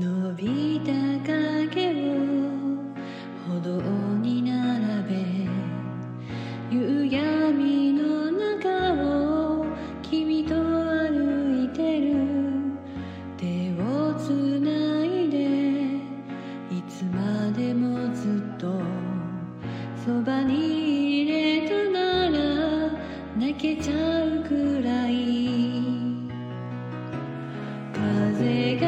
伸びた影を歩道に並べ夕闇の中を君と歩いてる。手をつないでいつまでもずっとそばに入れたなら泣けちゃうくらい。風が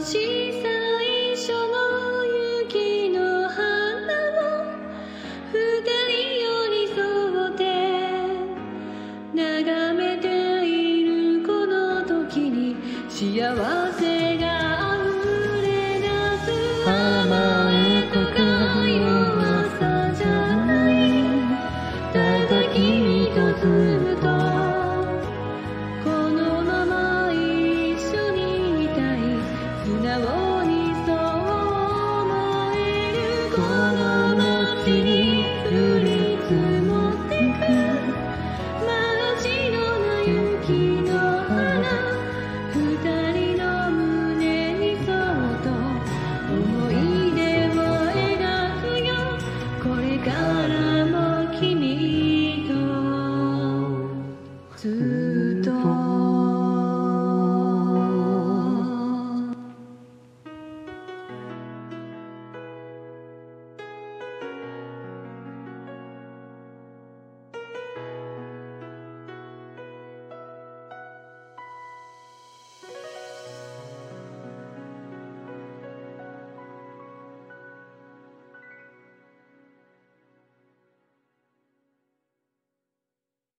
年最初の雪の花を二人寄り添って眺めているこの時に幸せが